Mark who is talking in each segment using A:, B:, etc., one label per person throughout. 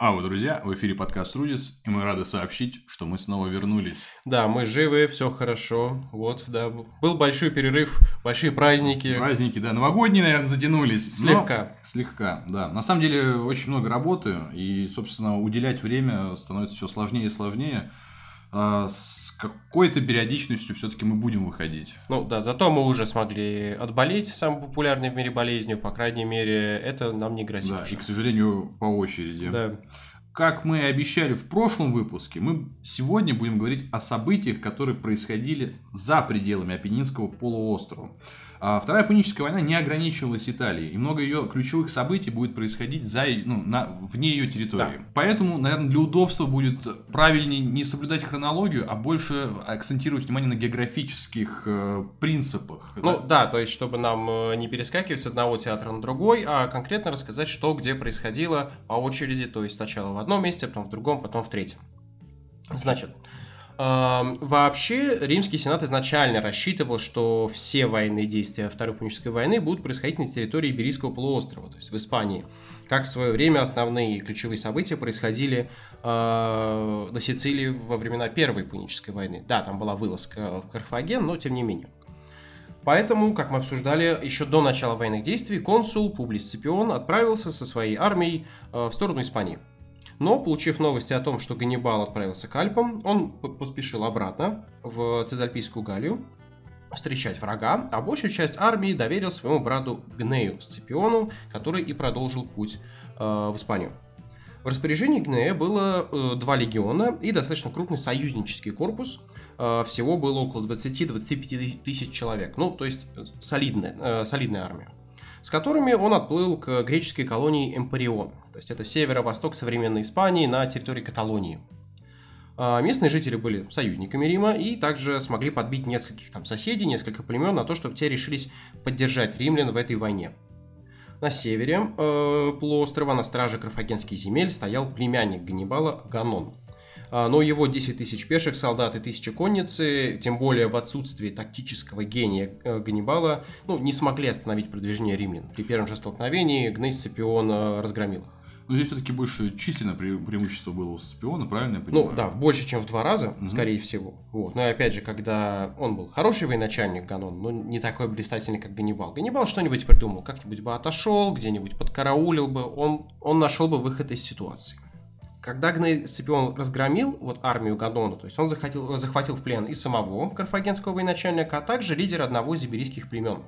A: А вот, друзья, в эфире подкаст Рудис, и мы рады сообщить, что мы снова вернулись.
B: Да, мы живы, все хорошо. Вот, да, был большой перерыв, большие праздники.
A: Праздники, да, новогодние, наверное, затянулись.
B: Слегка.
A: Но... Слегка, да. На самом деле, очень много работы, и, собственно, уделять время становится все сложнее и сложнее. А, с какой-то периодичностью все-таки мы будем выходить.
B: Ну да, зато мы уже смогли отболеть самой популярной в мире болезнью, по крайней мере, это нам не грозит.
A: Да, и, к сожалению, по очереди.
B: Да.
A: Как мы и обещали в прошлом выпуске, мы сегодня будем говорить о событиях, которые происходили за пределами Апеннинского полуострова. А Вторая Пуническая война не ограничивалась Италией, и много ее ключевых событий будет происходить за, ну, на, вне ее территории. Да. Поэтому, наверное, для удобства будет правильнее не соблюдать хронологию, а больше акцентировать внимание на географических э, принципах.
B: Ну да? да, то есть, чтобы нам э, не перескакивать с одного театра на другой, а конкретно рассказать, что где происходило по очереди, то есть сначала в одном месте, потом в другом, потом в третьем. Значит, Вообще, Римский Сенат изначально рассчитывал, что все военные действия Второй Пунической войны будут происходить на территории Иберийского полуострова, то есть в Испании. Как в свое время основные ключевые события происходили э, на Сицилии во времена Первой Пунической войны. Да, там была вылазка в Карфаген, но тем не менее. Поэтому, как мы обсуждали, еще до начала военных действий консул Публий Сципион отправился со своей армией э, в сторону Испании. Но, получив новости о том, что Ганнибал отправился к Альпам, он поспешил обратно в Цезальпийскую Галлию встречать врага, а большую часть армии доверил своему брату Гнею Сципиону, который и продолжил путь э, в Испанию. В распоряжении Гнея было э, два легиона и достаточно крупный союзнический корпус. Э, всего было около 20-25 тысяч человек. Ну, то есть э, солидная, э, солидная армия с которыми он отплыл к греческой колонии Эмпарион, то есть это северо-восток современной Испании на территории Каталонии. А, местные жители были союзниками Рима и также смогли подбить нескольких там соседей, несколько племен на то, чтобы те решились поддержать римлян в этой войне. На севере э, полуострова на страже карфагенских земель стоял племянник Ганнибала Ганон – а, но его 10 тысяч пеших солдат и 1000 конницы, тем более в отсутствии тактического гения э, Ганнибала, ну, не смогли остановить продвижение римлян. При первом же столкновении Гней Сципион э, разгромил их.
A: Но здесь все-таки больше численное преимущество было у Сципиона, правильно я
B: ну понимаю? Ну да, больше, чем в два раза, угу. скорее всего. Вот. Но опять же, когда он был хороший военачальник Ганон, но не такой блистательный, как Ганнибал. Ганнибал что-нибудь придумал, как-нибудь бы отошел, где-нибудь подкараулил бы, он, он нашел бы выход из ситуации. Когда Гней Сципион разгромил вот армию Гадона, то есть он захватил, захватил в плен и самого карфагенского военачальника, а также лидера одного из иберийских племен.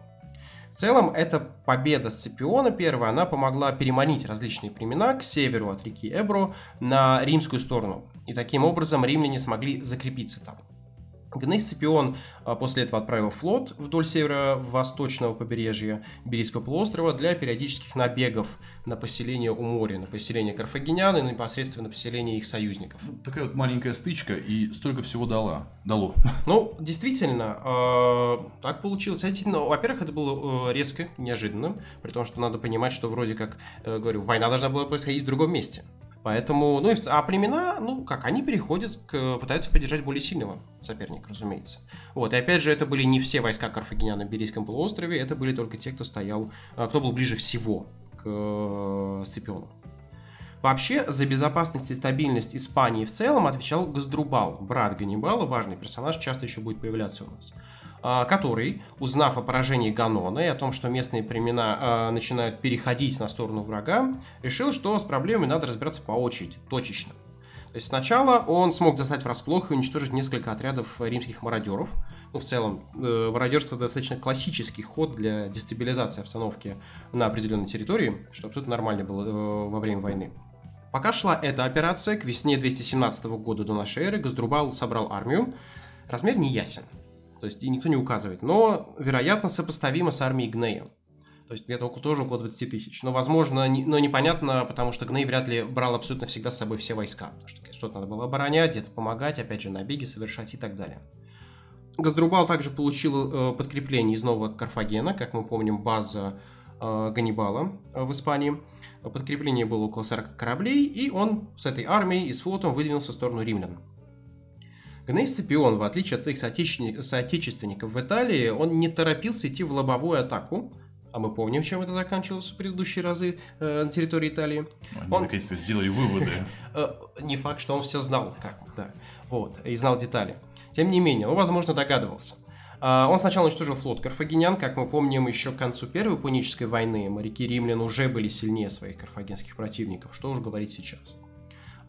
B: В целом, эта победа Сципиона первая, она помогла переманить различные племена к северу от реки Эбро на римскую сторону. И таким образом римляне смогли закрепиться там. Гней Сципион а, после этого отправил флот вдоль северо-восточного побережья Берийского полуострова для периодических набегов на поселение у моря, на поселение карфагенян и непосредственно на поселение их союзников.
A: Такая вот маленькая стычка и столько всего дала, дало.
B: Ну, действительно, э, так получилось. Ну, во-первых, это было э, резко, неожиданно, при том, что надо понимать, что вроде как, э, говорю, война должна была происходить в другом месте. Поэтому, ну, и, а племена, ну, как, они переходят, к, пытаются поддержать более сильного соперника, разумеется. Вот, и опять же, это были не все войска Карфагенян на Берийском полуострове, это были только те, кто стоял, а, кто был ближе всего к э, Сципиону. Вообще, за безопасность и стабильность Испании в целом отвечал Газдрубал, брат Ганнибала, важный персонаж, часто еще будет появляться у нас. А, который, узнав о поражении Ганона и о том, что местные племена а, начинают переходить на сторону врага, решил, что с проблемой надо разбираться по очереди, точечно. То есть сначала он смог застать врасплох и уничтожить несколько отрядов римских мародеров. Ну, в целом, э, мародерство достаточно классический ход для дестабилизации обстановки на определенной территории, что абсолютно нормально было э, во время войны. Пока шла эта операция, к весне 217 года до нашей эры Газдрубал собрал армию. Размер не ясен. То есть и никто не указывает. Но, вероятно, сопоставимо с армией Гнея. То есть где-то около, тоже около 20 тысяч. Но, возможно, не, но непонятно, потому что Гней вряд ли брал абсолютно всегда с собой все войска. Потому что что-то надо было оборонять, где-то помогать, опять же, набеги совершать и так далее. Газдрубал также получил э, подкрепление из Нового Карфагена, как мы помним, база э, Ганнибала э, в Испании. Подкрепление было около 40 кораблей, и он с этой армией и с флотом выдвинулся в сторону римлян. Гней Сципион, в отличие от своих соотечественников в Италии, он не торопился идти в лобовую атаку, а мы помним, чем это заканчивалось в предыдущие разы э, на территории Италии.
A: Они он... наконец-то сделали выводы.
B: Э, не факт, что он все знал, как, да, вот, и знал детали. Тем не менее, он, возможно, догадывался. А, он сначала уничтожил флот карфагенян, как мы помним, еще к концу Первой Пунической войны моряки римлян уже были сильнее своих карфагенских противников, что уж говорить сейчас.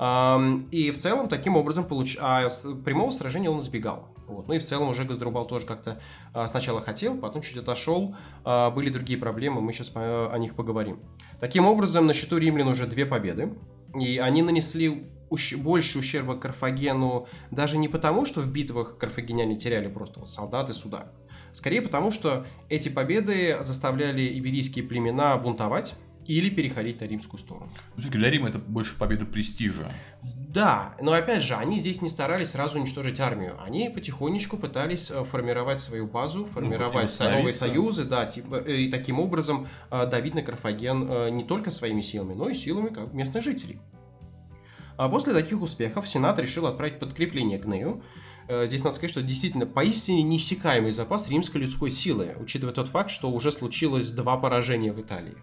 B: И в целом, таким образом, получ... а прямого сражения он избегал. Вот. Ну и в целом уже Газдрубал тоже как-то а, сначала хотел, потом чуть отошел. А, были другие проблемы, мы сейчас о них поговорим. Таким образом, на счету римлян уже две победы. И они нанесли ущ... больше ущерба Карфагену даже не потому, что в битвах карфагеняне теряли просто вот солдаты суда. Скорее потому, что эти победы заставляли иберийские племена бунтовать или переходить на римскую сторону.
A: Ну, для Рима это больше победа престижа.
B: Да, но опять же, они здесь не старались сразу уничтожить армию. Они потихонечку пытались э, формировать свою базу, ну, формировать ну, новые союзы, да, типа, и таким образом э, давить на Карфаген э, не только своими силами, но и силами местных жителей. А после таких успехов Сенат решил отправить подкрепление к Нею. Здесь надо сказать, что действительно поистине неиссякаемый запас римской людской силы, учитывая тот факт, что уже случилось два поражения в Италии.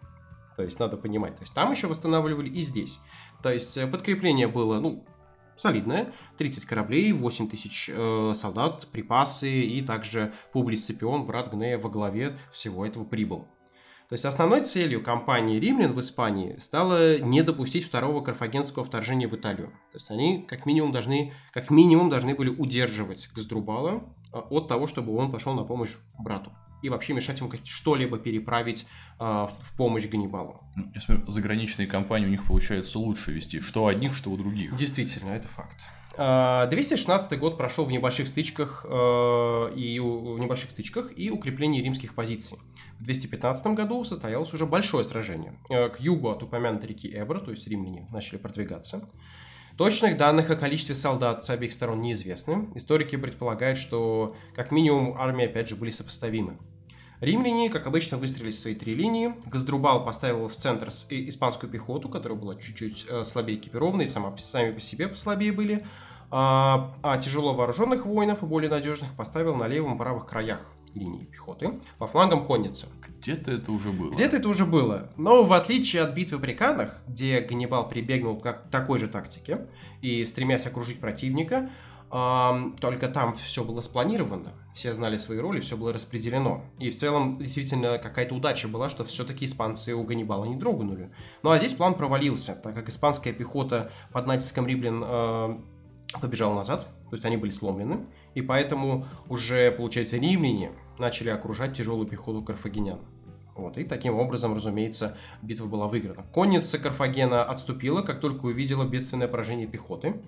B: То есть надо понимать. То есть там еще восстанавливали и здесь. То есть э, подкрепление было, ну, солидное. 30 кораблей, 8 тысяч э, солдат, припасы и также Публий Сципион, брат Гнея, во главе всего этого прибыл. То есть основной целью кампании римлян в Испании стало не допустить второго карфагенского вторжения в Италию. То есть они как минимум должны, как минимум должны были удерживать Газдрубала э, от того, чтобы он пошел на помощь брату и вообще мешать ему что-либо переправить э, в помощь Ганнибалу.
A: Ну, я смотрю, заграничные компании у них получается лучше вести, что у одних, что у других.
B: Действительно, это факт. 216 а, год прошел в небольших стычках э, и в небольших стычках и укреплении римских позиций. В 215 году состоялось уже большое сражение. Э, к югу от упомянутой реки Эбро, то есть римляне начали продвигаться. Точных данных о количестве солдат с обеих сторон неизвестны. Историки предполагают, что как минимум армии опять же были сопоставимы. Римляне, как обычно, выстроились в свои три линии. Газдрубал поставил в центр испанскую пехоту, которая была чуть-чуть э, слабее экипированной, сама, сами по себе послабее были. А, а тяжело вооруженных воинов и более надежных поставил на левом и правых краях линии пехоты, по флангам конницы.
A: Где-то это уже было.
B: Где-то это уже было. Но в отличие от битвы при Канах, где Ганнибал прибегнул к такой же тактике и стремясь окружить противника, только там все было спланировано, все знали свои роли, все было распределено. И в целом действительно какая-то удача была, что все-таки испанцы у Ганнибала не дрогнули. Ну а здесь план провалился, так как испанская пехота под натиском римлян э, побежала назад, то есть они были сломлены, и поэтому уже, получается, римляне начали окружать тяжелую пехоту карфагенян. Вот, и таким образом, разумеется, битва была выиграна. Конница Карфагена отступила, как только увидела бедственное поражение пехоты.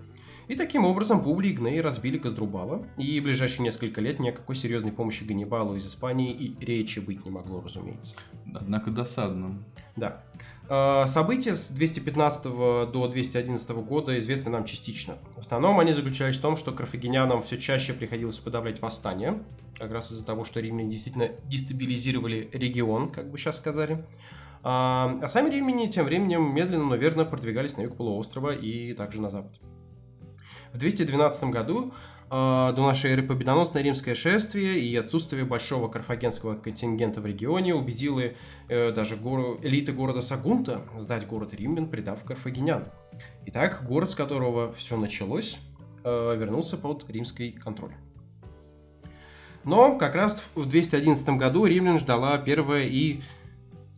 B: И таким образом Публий и Гней разбили Газдрубала, и в ближайшие несколько лет никакой серьезной помощи Ганнибалу из Испании и речи быть не могло, разумеется.
A: Однако досадно.
B: Да. А, события с 215 до 211 года известны нам частично. В основном они заключались в том, что карфагенянам все чаще приходилось подавлять восстания, как раз из-за того, что римляне действительно дестабилизировали регион, как бы сейчас сказали. А, а сами римляне тем временем медленно, но верно продвигались на юг полуострова и также на запад. В 212 году э, до нашей эры победоносное римское шествие и отсутствие большого карфагенского контингента в регионе убедило э, даже гору, элиты города Сагунта сдать город римлян, предав карфагенян. Итак, город, с которого все началось, э, вернулся под римский контроль. Но как раз в 211 году римлян ждала первая и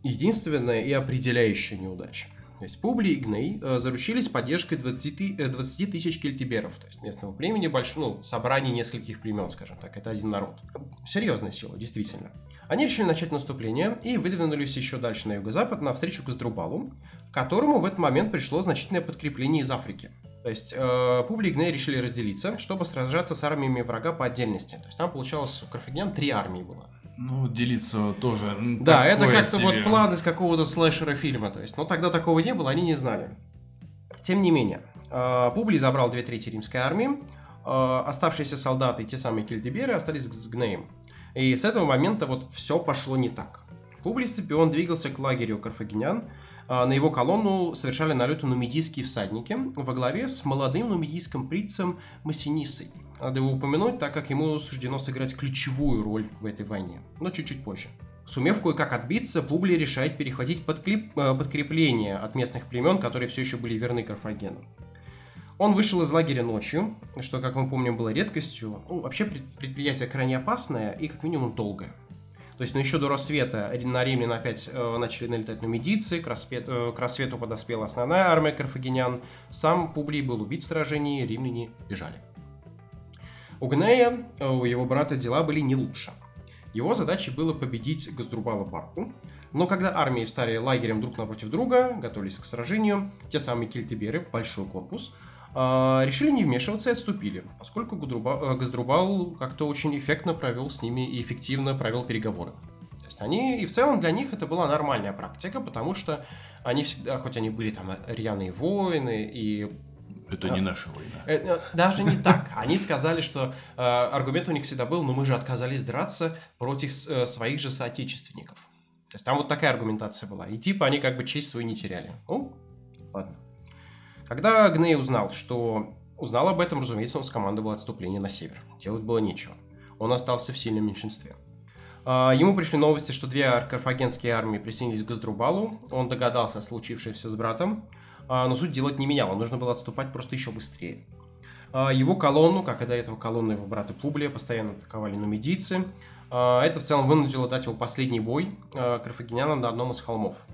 B: единственная и определяющая неудача. То есть Публий и Гней э, заручились поддержкой 20, 20 э, тысяч кельтиберов, то есть местного племени, большое, ну, собрание нескольких племен, скажем так, это один народ. Серьезная сила, действительно. Они решили начать наступление и выдвинулись еще дальше на юго-запад, навстречу к Газдрубалу, которому в этот момент пришло значительное подкрепление из Африки. То есть э, Публий и Гней решили разделиться, чтобы сражаться с армиями врага по отдельности. То есть там получалось у карфагенян три армии было.
A: Ну, делиться тоже.
B: Да, это как-то вот план из какого-то слэшера фильма. То есть, но тогда такого не было, они не знали. Тем не менее, а, Публий забрал две трети римской армии. А, оставшиеся солдаты, те самые кельдеберы, остались с Гнеем. И с этого момента вот все пошло не так. Публий Сципион двигался к лагерю карфагенян. А, на его колонну совершали налеты нумидийские всадники во главе с молодым нумидийским прицем Массинисой. Надо его упомянуть, так как ему суждено сыграть ключевую роль в этой войне, но чуть-чуть позже. Сумев кое-как отбиться, Публий решает перехватить подклеп... Э, подкрепление от местных племен, которые все еще были верны Карфагену. Он вышел из лагеря ночью, что, как мы помним, было редкостью. Ну, вообще предприятие крайне опасное и, как минимум, долгое. То есть, ну, еще до рассвета на римлян опять э, начали налетать нумидийцы, к, рассвет, э, к рассвету подоспела основная армия карфагенян. Сам Публий был убит в сражении, римляне бежали. У Гнея, э, у его брата дела были не лучше. Его задачей было победить Газдрубала Барку, но когда армии встали лагерем друг напротив друга, готовились к сражению, те самые кельтиберы, большой корпус, решили не вмешиваться и отступили, поскольку э, Газдрубал как-то очень эффектно провел с ними и эффективно провел переговоры. То есть они, и в целом для них это была нормальная практика, потому что они всегда, хоть они были там рьяные воины и
A: это не наша война. Э,
B: э, даже не так. Они сказали, что э, аргумент у них всегда был, но мы же отказались драться против э, своих же соотечественников. То есть там вот такая аргументация была. И типа они как бы честь свою не теряли. Ну, ладно. Когда Гней узнал, что... Узнал об этом, разумеется, он скомандовал отступление на север. Делать было нечего. Он остался в сильном меньшинстве. А, ему пришли новости, что две карфагенские армии присоединились к Газдрубалу. Он догадался о случившемся с братом. А, но суть делать не меняло, нужно было отступать просто еще быстрее. А, его колонну, как и до этого колонну его брата Публия, постоянно атаковали нумидийцы. Это в целом вынудило дать его последний бой карфагенянам на одном из холмов.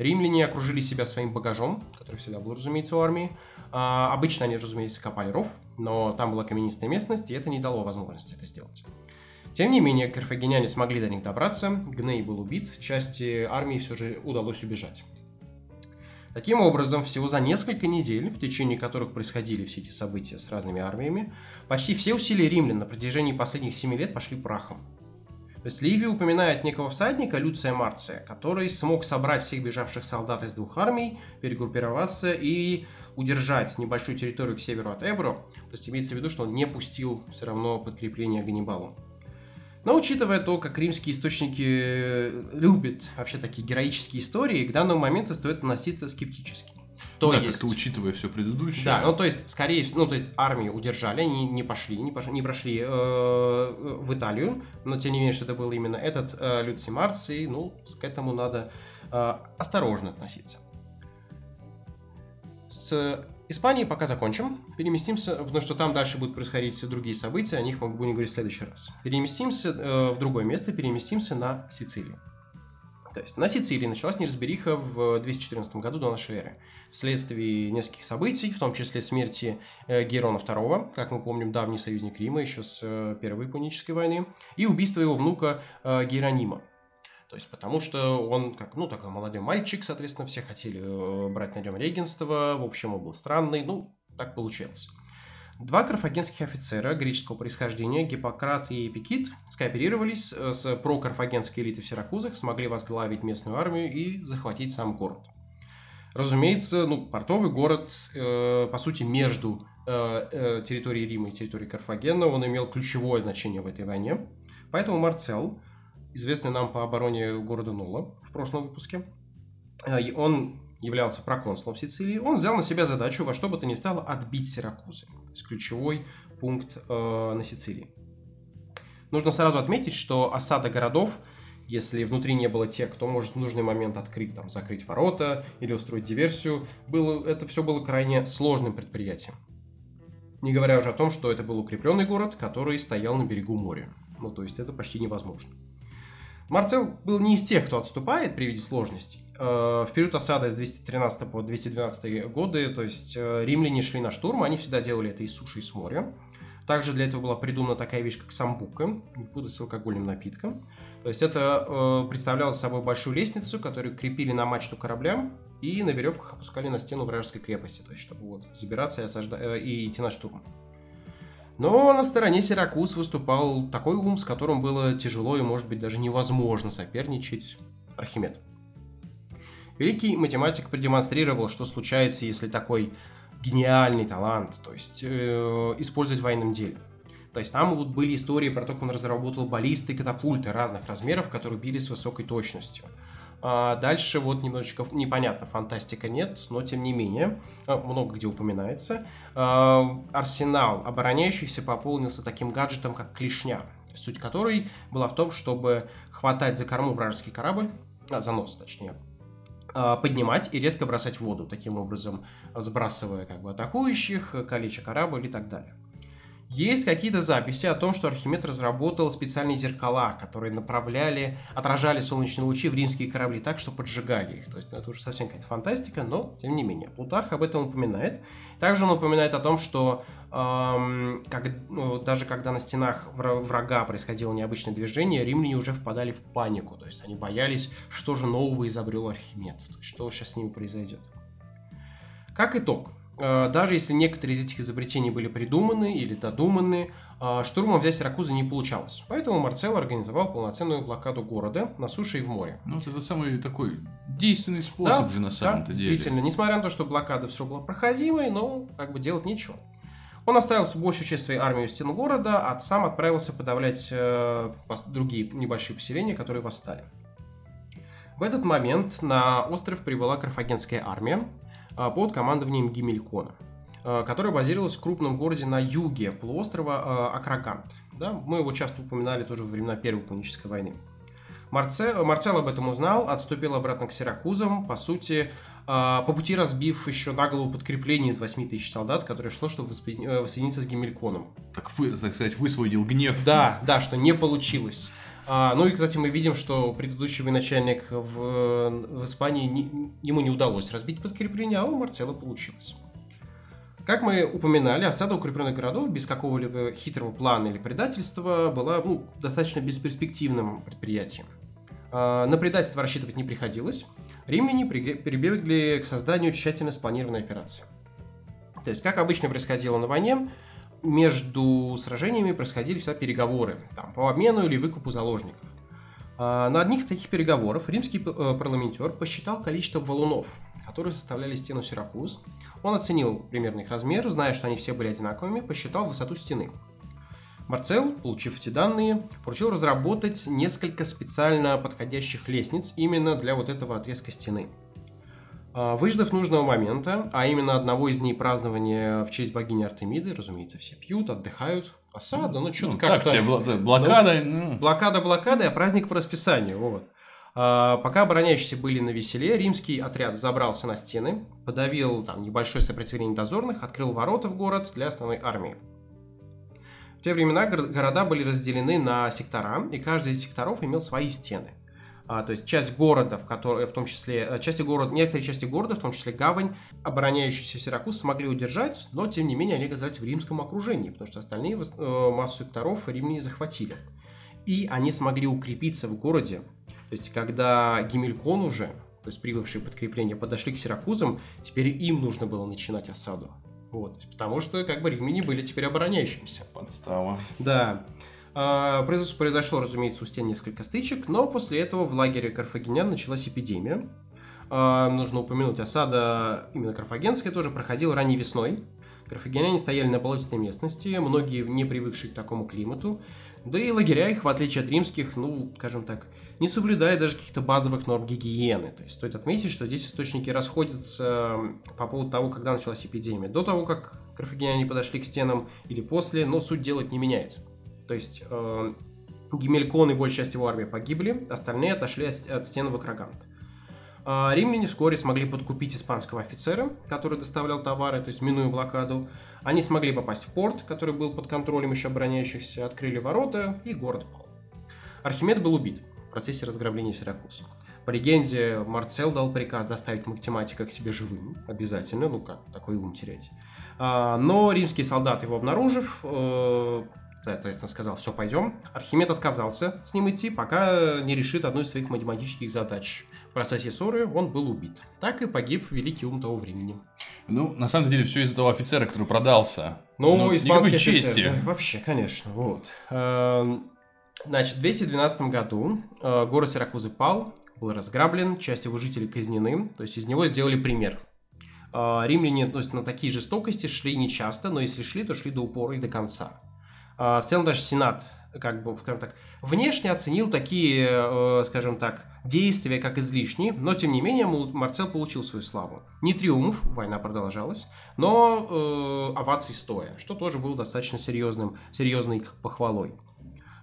B: Римляне окружили себя своим багажом, который всегда был, разумеется, у армии. Обычно они, разумеется, копали ров, но там была каменистая местность, и это не дало возможности это сделать. Тем не менее, карфагеняне смогли до них добраться, Гней был убит, части армии все же удалось убежать. Таким образом, всего за несколько недель, в течение которых происходили все эти события с разными армиями, почти все усилия римлян на протяжении последних семи лет пошли прахом. То есть Ливий упоминает некого всадника, Люция Марция, который смог собрать всех бежавших солдат из двух армий, перегруппироваться и удержать небольшую территорию к северу от Эбро. То есть имеется в виду, что он не пустил все равно подкрепление Ганнибалу. Но учитывая то, как римские источники э, любят вообще такие героические истории, к данному моменту стоит относиться скептически.
A: То да, есть... как-то учитывая все предыдущее.
B: Да, ну то есть, скорее всего, ну то есть армию удержали, они не пошли, не, пошли, не прошли э, в Италию, но тем не менее, что это был именно этот э, Люций Марций, ну, к этому надо э, осторожно относиться. С Испании пока закончим. Переместимся, потому что там дальше будут происходить другие события, о них мы будем говорить в следующий раз. Переместимся э, в другое место, переместимся на Сицилию. То есть на Сицилии началась неразбериха в 214 году до нашей эры. Вследствие нескольких событий, в том числе смерти э, Герона II, как мы помним, давний союзник Рима еще с э, Первой Пунической войны, и убийство его внука э, Геронима. То есть, потому что он, как, ну, такой молодой мальчик, соответственно, все хотели брать на нем регенство, в общем, он был странный, ну, так получилось. Два карфагенских офицера греческого происхождения, Гиппократ и Эпикит, скооперировались э, с прокарфагенской элитой в Сиракузах, смогли возглавить местную армию и захватить сам город. Разумеется, ну, портовый город, э, по сути, между э, э, территорией Рима и территорией Карфагена, он имел ключевое значение в этой войне. Поэтому Марцел известный нам по обороне города Нула в прошлом выпуске. Э, он являлся проконсулом Сицилии. Он взял на себя задачу во что бы то ни стало отбить Сиракузы. То есть ключевой пункт э, на Сицилии. Нужно сразу отметить, что осада городов, если внутри не было тех, кто может в нужный момент открыть, там, закрыть ворота или устроить диверсию, было, это все было крайне сложным предприятием. Не говоря уже о том, что это был укрепленный город, который стоял на берегу моря. Ну, то есть это почти невозможно. Марцел был не из тех, кто отступает при виде сложностей. Э, в период осады с 213 по 212 годы, то есть э, римляне шли на штурм, они всегда делали это из суши и с моря. Также для этого была придумана такая вещь, как самбука, буду с алкогольным напитком. То есть это э, представляло собой большую лестницу, которую крепили на мачту корабля и на веревках опускали на стену вражеской крепости, то есть чтобы вот забираться и, осажда... э, и идти на штурм. Но на стороне Сиракуз выступал такой ум, с которым было тяжело и, может быть, даже невозможно соперничать Архимед. Великий математик продемонстрировал, что случается, если такой гениальный талант, то есть э, использовать в военном деле. То есть там вот были истории про то, как он разработал баллисты и катапульты разных размеров, которые били с высокой точностью. А дальше вот немножечко непонятно, фантастика нет, но тем не менее, а, много где упоминается. А, арсенал обороняющихся пополнился таким гаджетом, как клешня. суть которой была в том, чтобы хватать за корму вражеский корабль, а, за нос точнее, поднимать и резко бросать в воду, таким образом сбрасывая как бы атакующих, калеча корабль и так далее. Есть какие-то записи о том, что Архимед разработал специальные зеркала, которые направляли, отражали солнечные лучи в римские корабли так, что поджигали их. То есть ну, это уже совсем какая-то фантастика, но тем не менее. Плутарх об этом упоминает. Также он упоминает о том, что эм, как, ну, даже когда на стенах врага происходило необычное движение, римляне уже впадали в панику. То есть они боялись, что же нового изобрел Архимед, что сейчас с ними произойдет. Как итог, даже если некоторые из этих изобретений были придуманы или додуманы, э, штурмом взять Сиракузы не получалось. Поэтому Марцелло организовал полноценную блокаду города на суше и в море.
A: Ну, вот это самый такой действенный способ да, же на самом-то
B: да,
A: деле.
B: Действительно, несмотря на то, что блокада все была проходимой, но как бы делать нечего. Он оставил большую часть своей армии у стен города, а сам отправился подавлять э, другие небольшие поселения, которые восстали. В этот момент на остров прибыла карфагенская армия, под командованием Гимелькона, а, которая базировалась в крупном городе на юге полуострова а, Акрагант. Да, мы его часто упоминали тоже во времена Первой Пунической войны. Марце, Марцел об этом узнал, отступил обратно к Сиракузам, по сути, по пути разбив еще на голову подкрепление из 8 тысяч солдат, которое шло, чтобы э, воссоединиться с Гимельконом.
A: Так, вы, так сказать, высвободил гнев.
B: Да, да, что не получилось. А, ну и, кстати, мы видим, что предыдущий военачальник в, в Испании не, ему не удалось разбить подкрепление, а у Марцела получилось. Как мы упоминали, осада укрепленных городов без какого-либо хитрого плана или предательства была ну, достаточно бесперспективным предприятием. А, на предательство рассчитывать не приходилось. Римляне прибегли к созданию тщательно спланированной операции. То есть, как обычно происходило на войне, между сражениями происходили всегда переговоры там, по обмену или выкупу заложников. А, на одних из таких переговоров римский э, парламентер посчитал количество валунов, которые составляли стену Сиракуз. Он оценил примерный их размер, зная, что они все были одинаковыми, посчитал высоту стены. Марцел, получив эти данные, поручил разработать несколько специально подходящих лестниц именно для вот этого отрезка стены – выждав нужного момента, а именно одного из дней празднования в честь богини Артемиды, разумеется, все пьют, отдыхают, осада, ну что-то ну, как-то...
A: Так блокада...
B: Ну, блокада блокада, а праздник по расписанию, вот. А, пока обороняющиеся были на веселе, римский отряд забрался на стены, подавил там небольшое сопротивление дозорных, открыл ворота в город для основной армии. В те времена города были разделены на сектора, и каждый из секторов имел свои стены. А, то есть часть города, в, которой, в том числе, э, части города, некоторые части города, в том числе гавань, обороняющиеся Сиракуз смогли удержать, но тем не менее они оказались в римском окружении, потому что остальные э, массу секторов римляне захватили. И они смогли укрепиться в городе. То есть когда Гимелькон уже, то есть прибывшие подкрепления, подошли к Сиракузам, теперь им нужно было начинать осаду. Вот, потому что как бы римляне были теперь обороняющимися.
A: Подстава.
B: Да. А, произошло, разумеется, у стен несколько стычек, но после этого в лагере карфагенян началась эпидемия. А, нужно упомянуть, осада именно карфагенская тоже проходила ранней весной. Карфагеняне стояли на болотистой местности, многие не привыкшие к такому климату. Да и лагеря их, в отличие от римских, ну, скажем так, не соблюдали даже каких-то базовых норм гигиены. То есть стоит отметить, что здесь источники расходятся по поводу того, когда началась эпидемия. До того, как карфагеняне подошли к стенам или после, но суть делать не меняет. То есть э, Гимелькон и большая часть его армии погибли, остальные отошли от стен в Акрагант. А римляне вскоре смогли подкупить испанского офицера, который доставлял товары, то есть минуя блокаду. Они смогли попасть в порт, который был под контролем еще обороняющихся, открыли ворота, и город пал. Архимед был убит в процессе разграбления Сиракуз. По легенде, Марцел дал приказ доставить математика к себе живым, обязательно, ну как, такой ум терять. А, но римские солдаты его обнаружив, э, соответственно, сказал, все, пойдем. Архимед отказался с ним идти, пока не решит одну из своих математических задач. В процессе ссоры он был убит. Так и погиб великий ум того времени.
A: Ну, на самом деле, все из-за того офицера, который продался.
B: Ну, ну испанский офицер. Чести. Да, вообще, конечно, вот. Эм, значит, в 212 году э, город Сиракузы пал, был разграблен, часть его жителей казнены, то есть из него сделали пример. Э, римляне то есть, на такие жестокости шли не часто, но если шли, то шли до упора и до конца. А, в целом даже Сенат, как бы, скажем так, внешне оценил такие, э, скажем так, действия как излишние, но тем не менее Марцел получил свою славу. Не триумф, война продолжалась, но э, овации стоя, что тоже было достаточно серьезным, серьезной похвалой.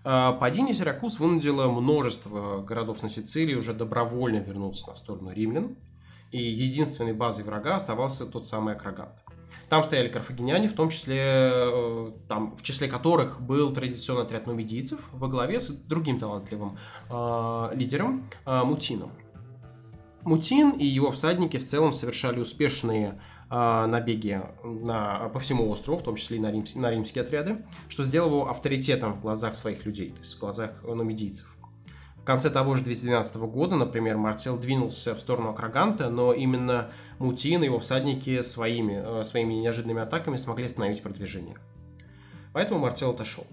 B: А, падение Сиракуз вынудило множество городов на Сицилии уже добровольно вернуться на сторону римлян, и единственной базой врага оставался тот самый Акрагант. Там стояли карфагеняне, в том числе, э, там, в числе которых был традиционный отряд нумидийцев во главе с другим талантливым э, лидером э, Мутином. Мутин и его всадники в целом совершали успешные э, набеги на, по всему острову, в том числе и на, римс, на римские отряды, что сделало его авторитетом в глазах своих людей, то есть в глазах нумидийцев. Конце того же 212 года, например, Марцел двинулся в сторону Акраганта, но именно Мутин и его всадники своими, э, своими неожиданными атаками смогли остановить продвижение. Поэтому Марцел отошел.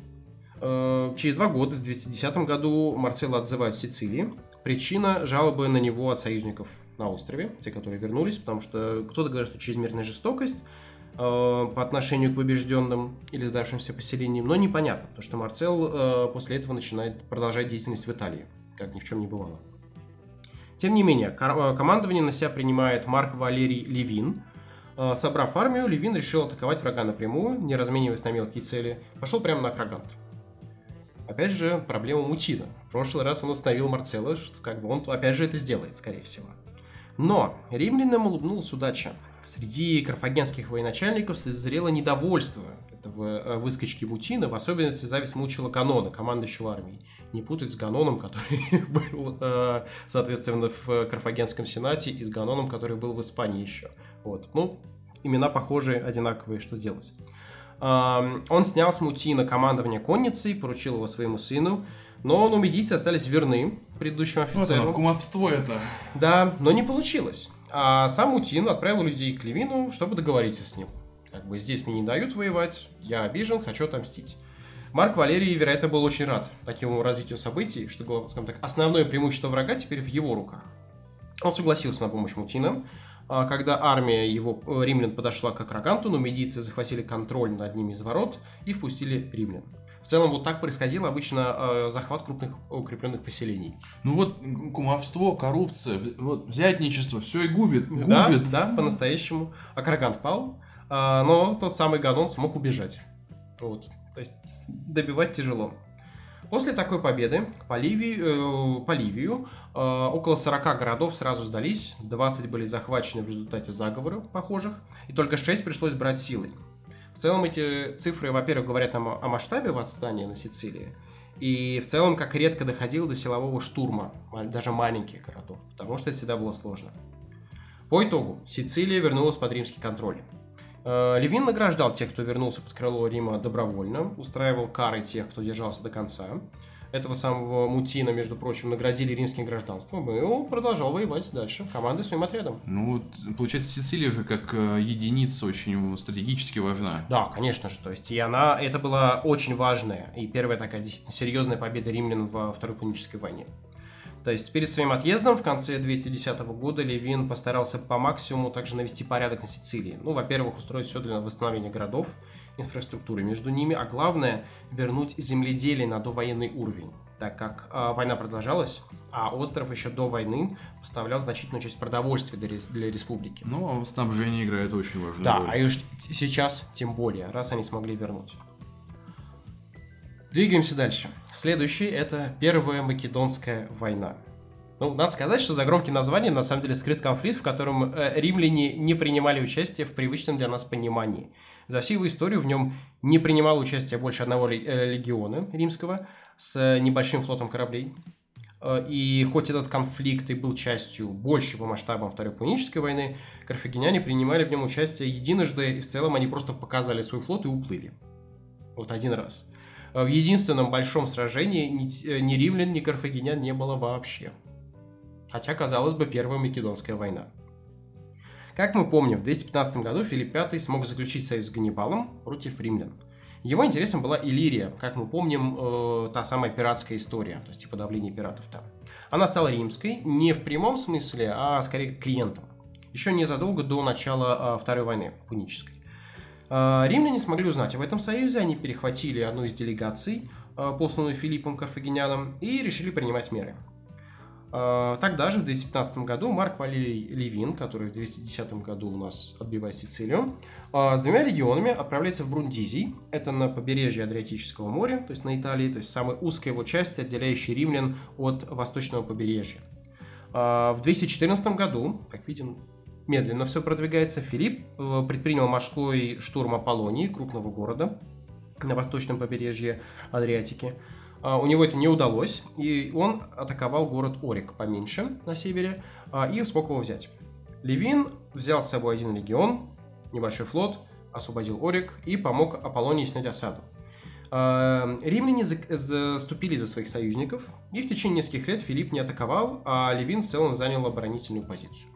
B: Э, через два года, в 210 году, Марцела отзывают в Сицилии. Причина – жалобы на него от союзников на острове, те, которые вернулись, потому что кто-то говорит, что чрезмерная жестокость э, по отношению к побежденным или сдавшимся поселениям, но непонятно, потому что Марцел после этого начинает продолжать деятельность в Италии, как ни в чем не бывало. Тем не менее, э, командование на себя принимает Марк Валерий Левин. Э, собрав армию, Левин решил атаковать врага напрямую, не размениваясь на мелкие цели. Пошел прямо на Крагант. Опять же, проблема Мутина. В прошлый раз он остановил Марцелла, что как бы он опять же это сделает, скорее всего. Но римлянам улыбнулась удача. Среди карфагенских военачальников созрело недовольство этого э, выскочки Мутина, в особенности зависть мучила Ганона, командующего армией. Не путать с Ганоном, который был, э, соответственно, в Карфагенском сенате, и с Ганоном, который был в Испании еще. Вот. Ну, имена похожие, одинаковые, что делать. Он снял с Мутина командование конницей, поручил его своему сыну, но нумидийцы остались верны предыдущему офицеру. Вот
A: оно, кумовство это.
B: Да, но не получилось. А сам Мутин отправил людей к Левину, чтобы договориться с ним. Как бы здесь мне не дают воевать, я обижен, хочу отомстить. Марк Валерий, вероятно, был очень рад такому развитию событий, что, скажем так, основное преимущество врага теперь в его руках. Он согласился на помощь Мутина, а, когда армия его э, римлян подошла к Акраганту, но медийцы захватили контроль над одним из ворот и впустили римлян. В целом вот так происходил обычно э, захват крупных укрепленных поселений.
A: Ну вот кумовство, коррупция, вот взятничество, все и губит, губит.
B: Да, да, по-настоящему. Акрагант пал, э, но тот самый Ганон смог убежать. Вот. То есть добивать тяжело. После такой победы по, Ливии, э, по Ливию э, около 40 городов сразу сдались, 20 были захвачены в результате заговоров похожих, и только 6 пришлось брать силой. В целом эти цифры, во-первых, говорят нам о масштабе восстания на Сицилии, и в целом, как редко доходило до силового штурма, даже маленьких городов, потому что это всегда было сложно. По итогу, Сицилия вернулась под римский контроль. Э, Левин награждал тех, кто вернулся под крыло Рима добровольно, устраивал кары тех, кто держался до конца. Этого самого Мутина, между прочим, наградили римским гражданством, и он продолжал воевать дальше, командой своим отрядом.
A: Ну, получается, Сицилия же как э, единица очень стратегически важна.
B: Да, конечно же. То есть, и она, это была очень важная и первая такая действительно серьезная победа римлян во Второй Пунической войне. То есть перед своим отъездом в конце 210 года Левин постарался по максимуму также навести порядок на Сицилии. Ну, во-первых, устроить все для восстановления городов, инфраструктуры между ними, а главное вернуть земледелие на довоенный уровень так как э, война продолжалась, а остров еще до войны поставлял значительную часть продовольствия для, для республики.
A: Ну, а снабжение играет очень важную
B: да,
A: роль. Да,
B: а и сейчас тем более, раз они смогли вернуть. Двигаемся дальше. Следующий это Первая Македонская война. Ну, надо сказать, что за громким названием на самом деле скрыт конфликт, в котором э, римляне не принимали участие в привычном для нас понимании. За всю его историю в нем не принимало участие больше одного э, легиона римского с небольшим флотом кораблей. Э, и хоть этот конфликт и был частью больше по масштабам Второй Пунической войны, карфагеняне принимали в нем участие единожды, и в целом они просто показали свой флот и уплыли. Вот один раз. В единственном большом сражении ни, э, ни римлян, ни карфагенян не было вообще. Хотя, казалось бы, Первая Македонская война. Как мы помним, в 215 году Филипп V смог заключить союз с Ганнибалом против римлян. Его интересом была Иллирия, как мы помним, э, та самая пиратская история, то есть типа давление пиратов там. Она стала римской не в прямом смысле, а скорее клиентом. Еще незадолго до начала э, Второй войны пунической. А, римляне смогли узнать об этом союзе, они перехватили одну из делегаций, а, посланную Филиппом Карфагеняном, и решили принимать меры. А, Тогда же, в 215 году, Марк Валерий Левин, который в 210 году у нас отбивает Сицилию, с двумя легионами отправляется в Брундизий. Это на побережье Адриатического моря, то есть на Италии, то есть самая узкая его часть, отделяющая римлян от восточного побережья. В 214 году, как видим, медленно все продвигается, Филипп э, предпринял морской штурм Аполлонии, крупного города на восточном побережье Адриатики. А, У него это не удалось, и он атаковал город Орик поменьше на севере а, и смог его взять. Левин взял с собой один легион, небольшой флот, освободил Орик и помог Аполлонии снять осаду. А, Римляне за- заступили за своих союзников, и в течение нескольких лет Филипп не атаковал, а Левин в целом занял оборонительную позицию.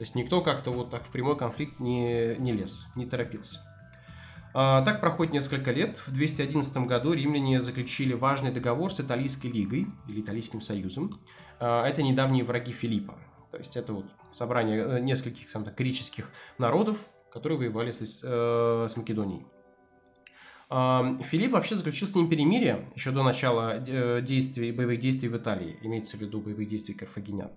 B: То есть никто как-то вот так в прямой конфликт не, не лез, не торопился. А, Так проходит несколько лет. В 211 году римляне заключили важный договор с Италийской лигой или Италийским союзом. А, Это недавние враги Филиппа. То есть это вот собрание э, нескольких, скажем так, греческих народов, которые воевали с, э, с Македонией. А, Филипп вообще заключил с ним перемирие еще до начала э, действий, боевых действий в Италии, имеется в виду боевых действий карфагенян.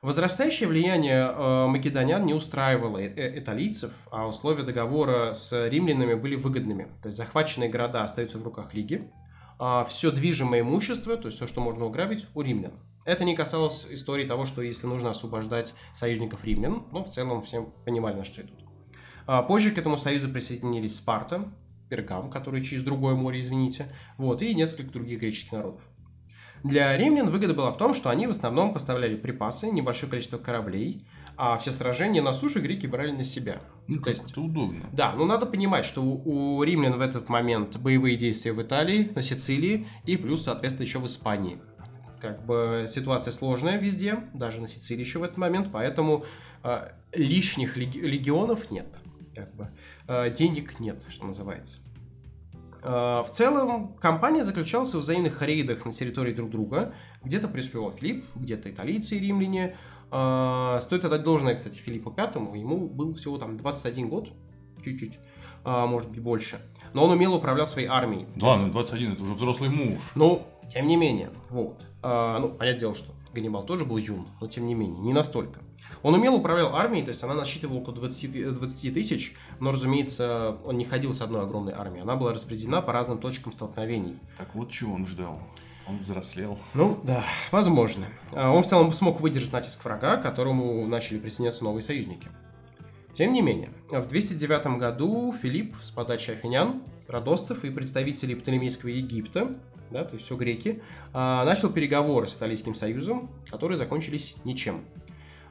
B: Возрастающее влияние э, македонян не устраивало э- италийцев, а условия договора с римлянами были выгодными. То есть захваченные города остаются в руках Лиги, а все движимое имущество, то есть все, что можно уграбить, у римлян. Это не касалось истории того, что если нужно освобождать союзников римлян, но в целом всем понимали, на что идут. А позже к этому союзу присоединились Спарта, Пергам, который через другое море, извините, вот, и несколько других греческих народов. Для римлян выгода была в том, что они в основном поставляли припасы, небольшое количество кораблей, а все сражения на суше греки брали на себя.
A: Ну,
B: То
A: как
B: есть-
A: это удобно.
B: Да, но надо понимать, что у, у римлян в этот момент боевые действия в Италии, на Сицилии и плюс, соответственно, еще в Испании. Как бы ситуация сложная везде, даже на Сицилии еще в этот момент, поэтому э, лишних леги- легионов нет, как бы э, денег нет, что называется. Э, В целом, компания заключалась в взаимных рейдах на территории друг друга. Где-то преуспевал Филипп, где-то италийцы и римляне. Э, Стоит отдать должное, кстати, Филиппу Пятому. Ему был всего там 21 год, чуть-чуть, а, может быть больше. Но он умело управлял своей армией.
A: Да, ну 21, это уже взрослый муж.
B: Ну, тем не менее, вот. Ну, понятное дело, что Ганнибал тоже был юн, но тем не менее, не настолько. Он умело управлял армией, то есть она насчитывала около 20, ты- 20 тысяч, но, разумеется, он не ходил с одной огромной армией. Она была распределена по разным точкам столкновений.
A: Так вот чего он ждал. Он взрослел.
B: Ну, да, возможно. А, Он в целом смог выдержать натиск врага, к которому начали присоединяться новые союзники. Тем не менее, в 209 году Филипп с подачи афинян, родостов и представителей Птолемейского Египта, да, то есть все греки, а, начал переговоры с Италийским союзом, которые закончились ничем.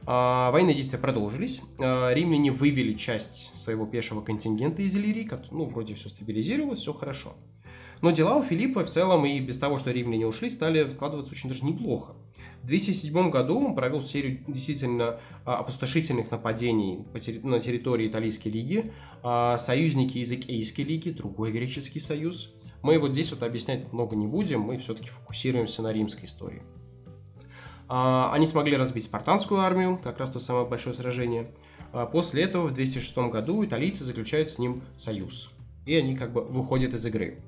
B: А, Военные действия продолжились. А, Римляне вывели часть своего пешего контингента из Иллирии, ну, вроде все стабилизировалось, все хорошо. Но дела у Филиппа в целом и без того, что римляне ушли, стали складываться очень даже неплохо. В 207 году он провел серию действительно а, опустошительных нападений на территории Италийской лиги. Союзники из Икейской лиги, другой греческий союз. Мы вот здесь вот объяснять много не будем, мы все-таки фокусируемся на римской истории. А, Они смогли разбить спартанскую армию, как раз то самое большое сражение. А, После этого в 206 году италийцы заключают с ним союз. И они как бы выходят из игры.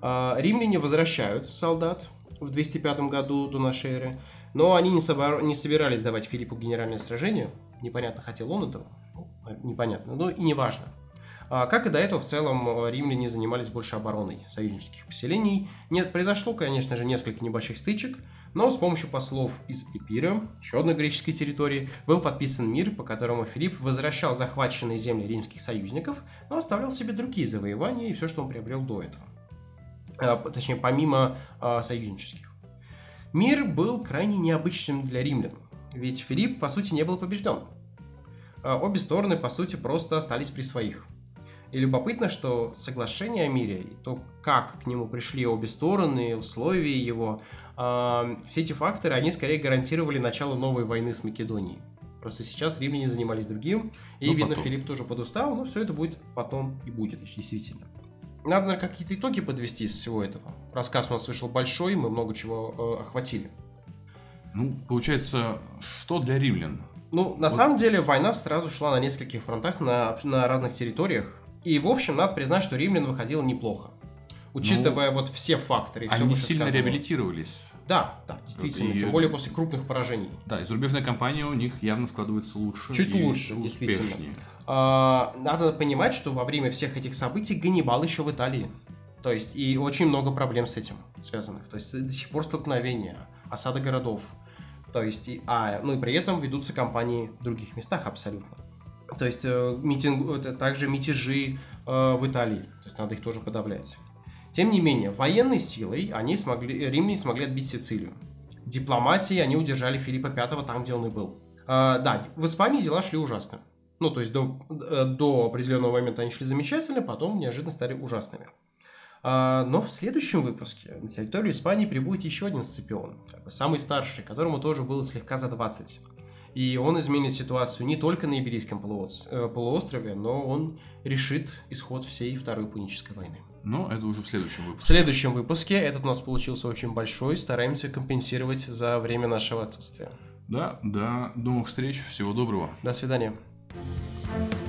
B: А, Римляне возвращают солдат в 205 году до нашей эры, но они не, собор- не собирались давать Филиппу генеральное сражение. Непонятно, хотел он этого. Ну, непонятно, но и не важно. А, Как и до этого, в целом, э, римляне занимались больше обороной союзнических поселений. Нет, произошло, конечно же, несколько небольших стычек, но с помощью послов из Эпира, еще одной греческой территории, был подписан мир, по которому Филипп возвращал захваченные земли римских союзников, но оставлял себе другие завоевания и все, что он приобрел до этого. А, Точнее, помимо а, союзнических. Мир был крайне необычным для римлян, ведь Филипп, по сути, не был побежден. А, Обе стороны, по сути, просто остались при своих. И любопытно, что соглашение о мире, то, как к нему пришли обе стороны, условия его, все эти факторы, они скорее гарантировали начало новой войны с Македонией. Просто сейчас римляне занимались другим, и,
A: Ну,
B: видно,
A: потом.
B: Филипп тоже подустал, но все это будет потом и будет, действительно. Надо, наверное, какие-то итоги подвести из всего этого. Рассказ у нас вышел большой, мы много чего э, охватили.
A: Ну, получается, что для римлян?
B: Ну, на
A: Вот.
B: самом деле, война сразу шла на нескольких фронтах, на, на разных территориях. И, в общем, надо признать, что римлян выходило неплохо. Учитывая вот все факторы.
A: Они
B: вышесказанное.
A: сильно реабилитировались.
B: Да, да, действительно.
A: И-
B: Тем более после крупных поражений.
A: Да, и зарубежная компания у них явно складывается лучше.
B: Чуть лучше, действительно.
A: успешнее.
B: А, Надо понимать, что во время всех этих событий Ганнибал еще в Италии. То есть, и очень много проблем с этим связанных. То есть, до сих пор столкновения, осада городов. То есть, и, а, ну и при этом ведутся кампании в других местах абсолютно. То есть, э, митинг, это также мятежи э, в Италии. То есть, надо их тоже подавлять. Тем не менее, военной силой они смогли, римляне смогли отбить Сицилию. Дипломатией они удержали Филиппа V там, где он и был. А, да, в Испании дела шли ужасно. Ну, то есть до, э, до определенного момента они шли замечательно, потом неожиданно стали ужасными. А, но в следующем выпуске на территорию Испании прибудет еще один Сципион, самый старший, которому тоже было слегка за 20. И он изменит ситуацию не только на Иберийском э, полуострове, но он решит исход всей Второй Пунической войны.
A: Но это уже в следующем
B: В
A: выпуске.
B: следующем выпуске этот у нас получился очень большой, стараемся компенсировать за время нашего отсутствия.
A: Да, до новых встреч. Всего доброго.
B: До свидания.
C: Thank